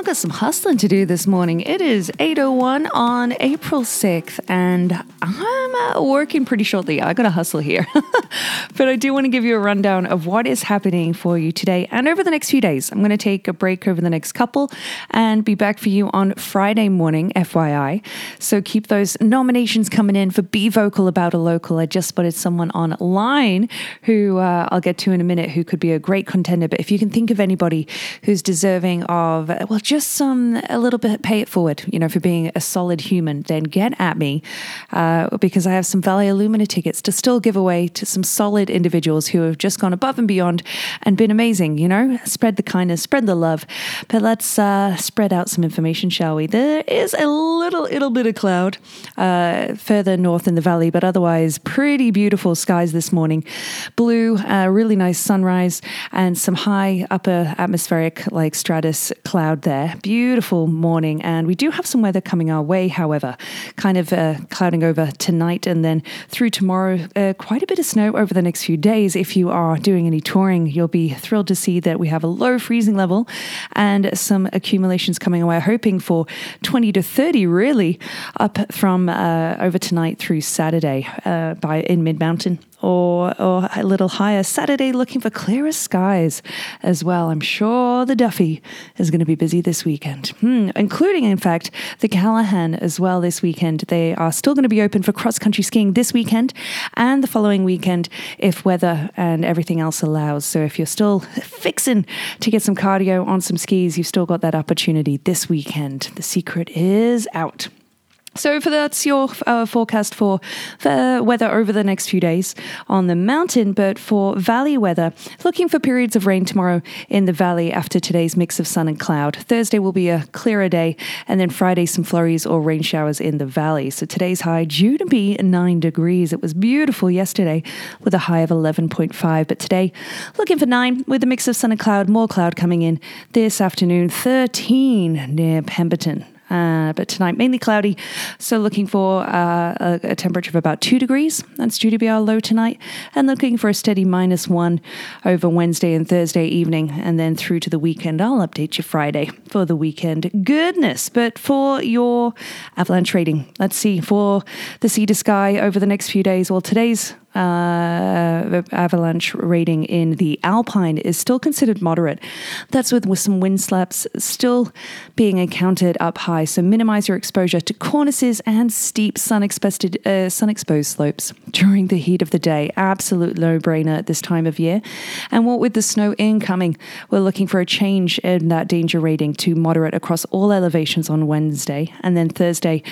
I've got some hustling to do this morning. It is 8.01 on April 6th, and I'm uh, working pretty shortly. I got to hustle here. but I do want to give you a rundown of what is happening for you today and over the next few days. I'm going to take a break over the next couple and be back for you on Friday morning, FYI. So keep those nominations coming in for Be Vocal About a Local. I just spotted someone online who uh, I'll get to in a minute who could be a great contender. But if you can think of anybody who's deserving of, well, just some a little bit pay it forward, you know, for being a solid human, then get at me uh, because I have some Vallea Lumina tickets to still give away to some solid individuals who have just gone above and beyond and been amazing. You know, spread the kindness, spread the love. But let's uh, spread out some information, shall we? There is a little, little bit of cloud uh, further north in the valley, but otherwise pretty beautiful skies this morning. Blue, uh, really nice sunrise, and some high upper atmospheric like stratus cloud there there. Beautiful morning, and we do have some weather coming our way, however, kind of uh, clouding over tonight and then through tomorrow. Uh, quite a bit of snow over the next few days. If you are doing any touring, you'll be thrilled to see that we have a low freezing level and some accumulations coming away, hoping for 20 to 30 really up from uh, over tonight through Saturday uh, by in mid mountain or, or a little higher. Saturday, looking for clearer skies as well. I'm sure the Duffey is going to be busy this weekend, hmm, including, in fact, the Callaghan as well this weekend. They are still going to be open for cross country skiing this weekend and the following weekend if weather and everything else allows. So if you're still fixing to get some cardio on some skis, you've still got that opportunity this weekend. The secret is out. So, for that's your uh, forecast for the weather over the next few days on the mountain. But for valley weather, looking for periods of rain tomorrow in the valley after today's mix of sun and cloud. Thursday will be a clearer day, and then Friday, some flurries or rain showers in the valley. So, today's high due to be 9 degrees. It was beautiful yesterday with a high of 11.5, but today, looking for 9 with a mix of sun and cloud, more cloud coming in this afternoon, 13 near Pemberton. Uh, but tonight, mainly cloudy. So, looking for uh, a, a, temperature of about two degrees. That's due to be our low tonight. And looking for a steady minus one over Wednesday and Thursday evening. And then through to the weekend. I'll update you Friday for the weekend. Goodness. But for your avalanche rating, let's see. For the sea to sky over the next few days, well, today's uh, avalanche rating in the Alpine is still considered moderate. That's with, with some wind slabs still being encountered up high. So minimize your exposure to cornices and steep sun exposed, uh, sun exposed slopes during the heat of the day. Absolute no brainer at this time of year. And what with the snow incoming, we're looking for a change in that danger rating to moderate across all elevations on Wednesday. And then Thursday,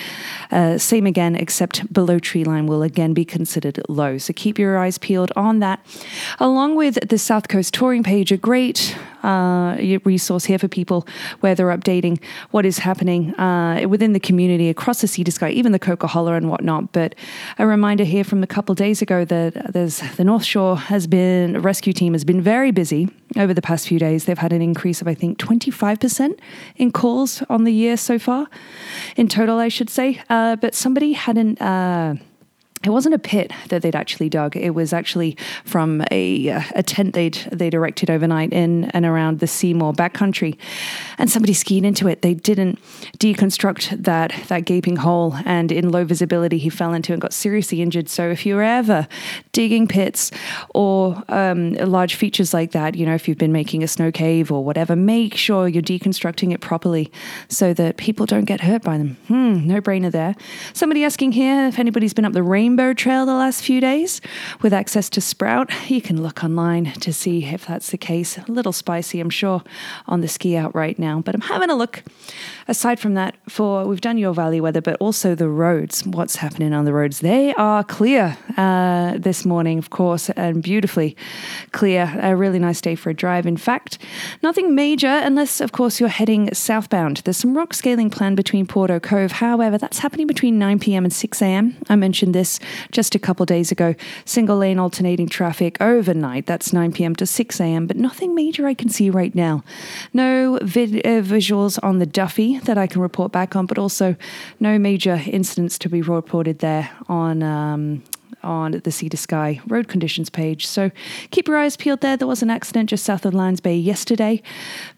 uh, same again, except below tree line will again be considered low. So keep your eyes peeled on that. Along with the South Coast Touring page, a great uh, resource here for people where they're updating what is happening uh, within the community across the Sea to Sky, even the Coquihalla and whatnot. But a reminder here from a couple days ago that there's the North Shore has been rescue team has been very busy over the past few days. They've had an increase of I think 25% in calls on the year so far, in total, I should say. Uh, but somebody hadn't it wasn't a pit that they'd actually dug. It was actually from a, uh, a tent they'd they'd erected overnight in and around the Seymour backcountry, and somebody skied into it. They didn't deconstruct that that gaping hole, and in low visibility, he fell into and got seriously injured. So if you're ever digging pits or um, large features like that, you know, if you've been making a snow cave or whatever, make sure you're deconstructing it properly so that people don't get hurt by them. Hmm, no brainer there. Somebody asking here if anybody's been up the rain Rainbow Trail the last few days with access to Sproatt. You can look online to see if that's the case. A little spicy, I'm sure, on the ski out right now, but I'm having a look. Aside from that, for we've done your valley weather, but also the roads. What's happening on the roads? They are clear uh, this morning, of course, and beautifully clear. A really nice day for a drive. In fact, nothing major unless, of course, you're heading southbound. There's some rock scaling planned between Porteau Cove. However, that's happening between 9 p.m. and 6 a.m. I mentioned this Just a couple days ago. Single lane alternating traffic overnight. That's 9 p.m. to 6 a.m., but nothing major I can see right now. No vid- uh, visuals on the Duffey that I can report back on, but also no major incidents to be reported there on. Um, on the to Sky road conditions page. So keep your eyes peeled there. There was an accident just south of Lions Bay yesterday,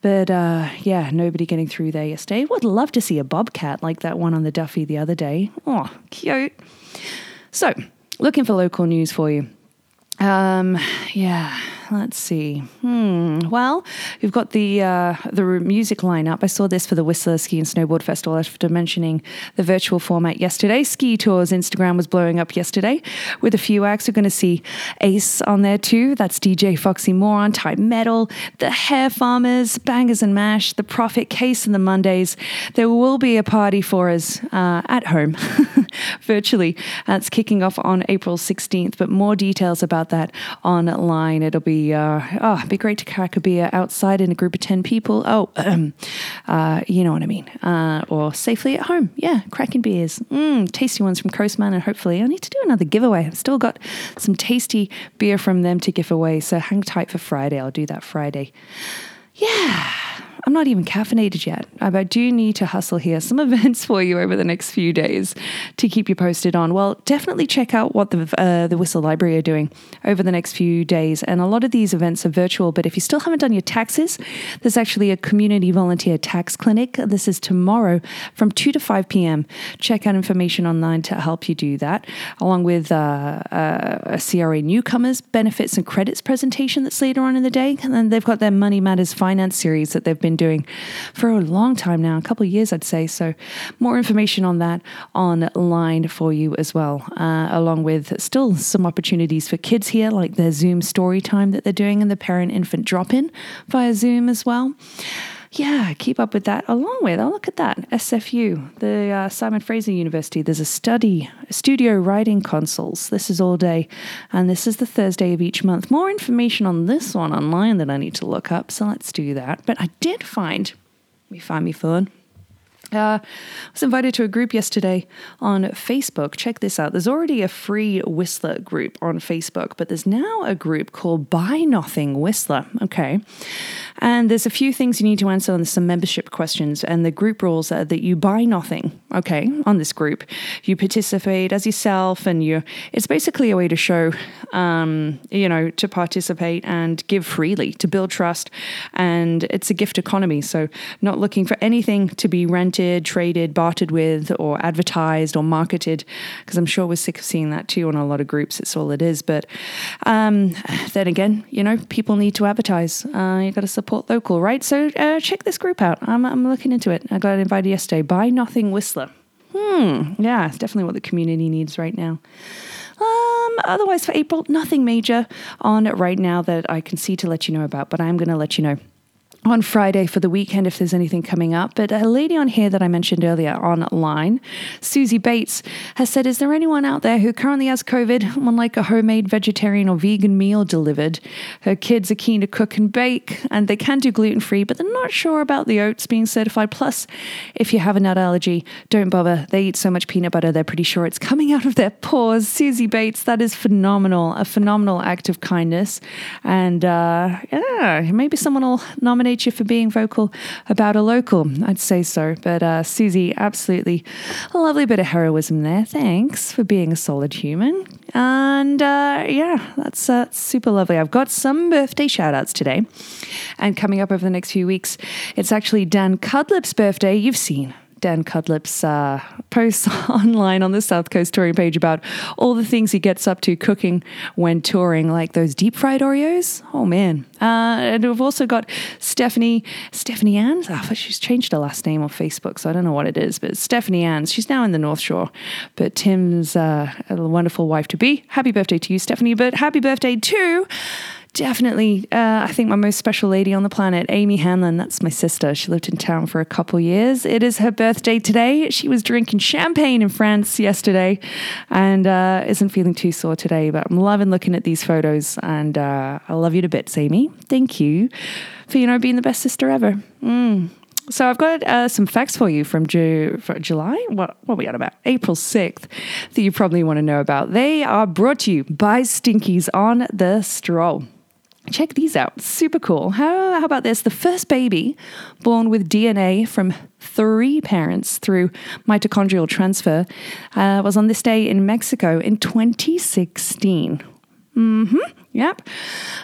but uh, yeah, nobody getting through there yesterday. Would love to see a bobcat like that one on the Duffey the other day. Oh, cute. So, looking for local news for you. Um, yeah let's see. Hmm. Well, you've got the uh, the music lineup. I saw this for the Whistler Ski and Snowboard Festival after mentioning the virtual format yesterday. Ski Tours Instagram was blowing up yesterday with a few acts. We're going to see Ace on there too. That's DJ Foxy Moron, Type Metal, The Hair Farmers, Bangers and Mash, The Prophet Case, and the Mondays. There will be a party for us uh, at home, virtually. That's kicking off on April 16th, but more details about that online. It'll be uh, oh, it'd be great to crack a beer outside in a group of 10 people. Oh, um, uh, you know what I mean. Uh, or safely at home. Yeah, cracking beers. Mm, tasty ones from Coastman. And hopefully, I need to do another giveaway. I've still got some tasty beer from them to give away. So hang tight for Friday. I'll do that Friday. Yeah. I'm not even caffeinated yet. I do need to hustle here. Some events for you over the next few days to keep you posted on. Well, definitely check out what the uh, the Whistler Library are doing over the next few days. And a lot of these events are virtual, but if you still haven't done your taxes, there's actually a community volunteer tax clinic. This is tomorrow from 2 to 5 p.m. Check out information online to help you do that, along with uh, uh, a CRA newcomers benefits and credits presentation that's later on in the day. And then they've got their Money Matters Finance series that they've been been doing for a long time now, a couple of years, I'd say. So, more information on that online for you as well, uh, along with still some opportunities for kids here, like their Zoom story time that they're doing and the parent infant drop in via Zoom as well yeah, keep up with that. Along with, oh, look at that, SFU, the uh, Simon Fraser University. There's a study, studio writing consoles. This is all day, and this is the Thursday of each month. More information on this one online that I need to look up, so let's do that. But I did find, we find me fun. Uh, I was invited to a group yesterday on Facebook. Check this out. There's already a free Whistler group on Facebook, but there's now a group called Buy Nothing Whistler. Okay. And there's a few things you need to answer and some membership questions. And the group rules are that you buy nothing, okay, on this group. You participate as yourself, and you it's basically a way to show, um, you know, to participate and give freely, to build trust. And it's a gift economy. So, not looking for anything to be rented traded, bartered with, or advertised or marketed, because I'm sure we're sick of seeing that too on a lot of groups. It's all it is. But um, then again, you know, people need to advertise. Uh, you got to support local, right? So uh, check this group out. I'm, I'm looking into it. I got invited yesterday. Buy Nothing Whistler. Hmm. Yeah, it's definitely what the community needs right now. Um, otherwise, for April, nothing major on right now that I can see to let you know about, but I'm going to let you know on Friday for the weekend if there's anything coming up. But a lady on here that I mentioned earlier online, Susie Bates, has said, Is there anyone out there who currently has COVID would like a homemade vegetarian or vegan meal delivered? Her kids are keen to cook and bake and they can do gluten free, but they're not sure about the oats being certified. Plus, if you have a nut allergy, don't bother. They eat so much peanut butter, they're pretty sure it's coming out of their pores. Susie Bates, that is phenomenal. A phenomenal act of kindness. And uh, yeah, maybe someone will nominate you for being vocal about a local. I'd say so. But uh, Susie, absolutely a lovely bit of heroism there. Thanks for being a solid human. And uh, yeah, that's uh, super lovely. I've got some birthday shout outs today. And coming up over the next few weeks, it's actually Dan Cudlip's birthday. You've seen Dan Cudlip's uh, posts online on the South Coast touring page about all the things he gets up to cooking when touring, like those deep fried Oreos. Oh man! Uh, and we've also got Stephanie Stephanie Ann's. Oh, she's changed her last name on Facebook, so I don't know what it is, but Stephanie Ann's. She's now in the North Shore, but Tim's uh, a wonderful wife to be. Happy birthday to you, Stephanie! But happy birthday to definitely, uh, I think my most special lady on the planet, Amy Hanlon. That's my sister. She lived in town for a couple years. It is her birthday today. She was drinking champagne in France yesterday and uh, isn't feeling too sore today. But I'm loving looking at these photos and uh, I love you to bits, Amy. Thank you for, you know, being the best sister ever. Mm. So I've got uh, some facts for you from Ju- July. What, what are we on about? April 6th that you probably want to know about. They are brought to you by Stinkies on the Stroll. Check these out. Super cool. How, how about this? The first baby born with DNA from three parents through mitochondrial transfer uh, was on this day in Mexico in 2016. Mm-hmm. Yep.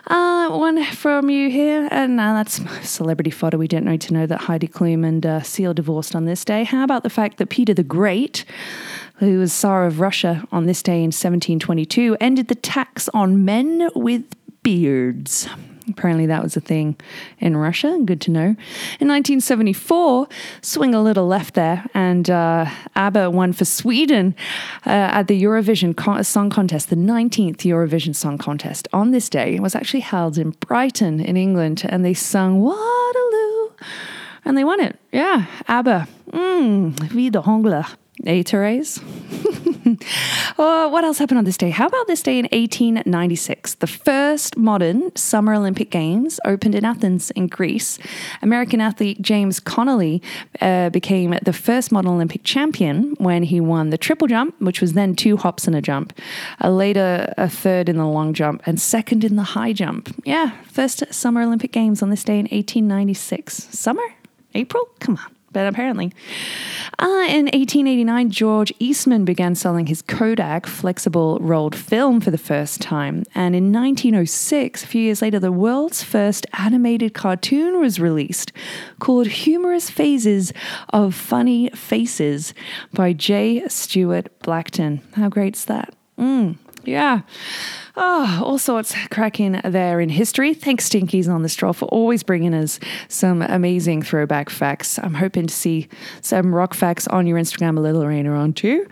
Uh, one from you here, and uh, that's celebrity fodder. We didn't need to know that Heidi Klum and uh, Seal divorced on this day. How about the fact that Peter the Great, who was Tsar of Russia on this day in 1722, ended the tax on men with beards? Apparently, that was a thing in Russia. Good to know. In 1974, swing a little left there, and uh, ABBA won for Sweden uh, at the Eurovision Song Contest, the 19th Eurovision Song Contest. On this day, it was actually held in Brighton, in England, and they sung Waterloo, and they won it. Yeah, ABBA. Mmm, wie Hongler. Therese? oh, what else happened on this day? How about this day in 1896? The first modern Summer Olympic Games opened in Athens, in Greece. American athlete James Connolly uh, became the first modern Olympic champion when he won the triple jump, which was then two hops and a jump, a later a third in the long jump, and second in the high jump. Yeah, first Summer Olympic Games on this day in 1896. Summer? April? Come on but apparently. Uh, in 1889, George Eastman began selling his Kodak flexible rolled film for the first time. And in 1906, a few years later, the world's first animated cartoon was released called Humorous Phases of Funny Faces by J. Stuart Blackton. How great's that? Mm, yeah. Oh, all sorts cracking there in history. Thanks, Stinkies on the Stroll, for always bringing us some amazing throwback facts. I'm hoping to see some rock facts on your Instagram a little later on too.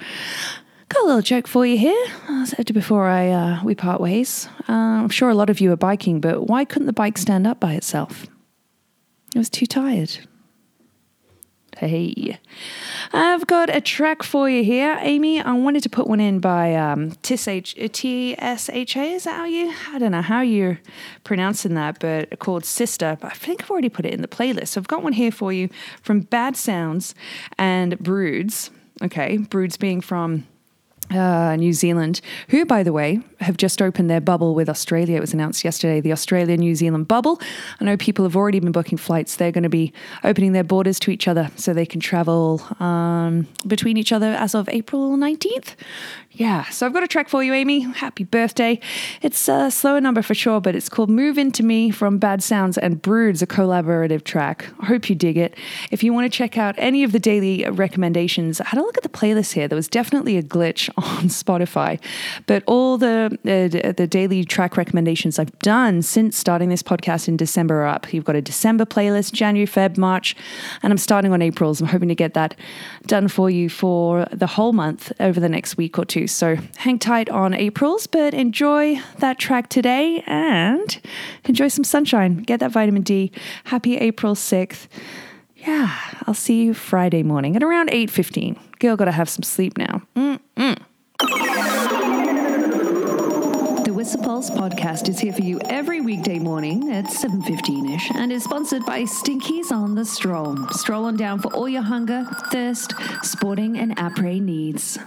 Got a little joke for you here. I said before I uh, we part ways. Uh, I'm sure a lot of you are biking, but why couldn't the bike stand up by itself? It was too tired. Hey, I've got a track for you here, Amy. I wanted to put one in by um, TSHA. Is that how you? I don't know how you're pronouncing that, but called Sister. But I think I've already put it in the playlist. So I've got one here for you from Bad Sounds and Broods. Okay, Broods being from uh, New Zealand, who, by the way, have just opened their bubble with Australia. It was announced yesterday, the Australia New Zealand bubble. I know people have already been booking flights. They're going to be opening their borders to each other so they can travel um, between each other as of April 19th. Yeah, so I've got a track for you, Amy. Happy birthday. It's a slower number for sure, but it's called Move Into Me from Bad Sounds and Broods, a collaborative track. I hope you dig it. If you want to check out any of the daily recommendations, I had a look at the playlist here. There was definitely a glitch on Spotify, but all the, uh, the daily track recommendations I've done since starting this podcast in December are up. You've got a December playlist, January, Feb, March, and I'm starting on April's. I'm hoping to get that done for you for the whole month over the next week or two. So hang tight on April's, but enjoy that track today and enjoy some sunshine. Get that vitamin D. Happy April 6th. Yeah, I'll see you Friday morning at around 8.15. Girl, gotta have some sleep now. Mm-mm. The Whistler Pulse podcast is here for you every weekday morning at 7.15ish and is sponsored by Stinkies on the Stroll. Stroll on down for all your hunger, thirst, sporting and après needs.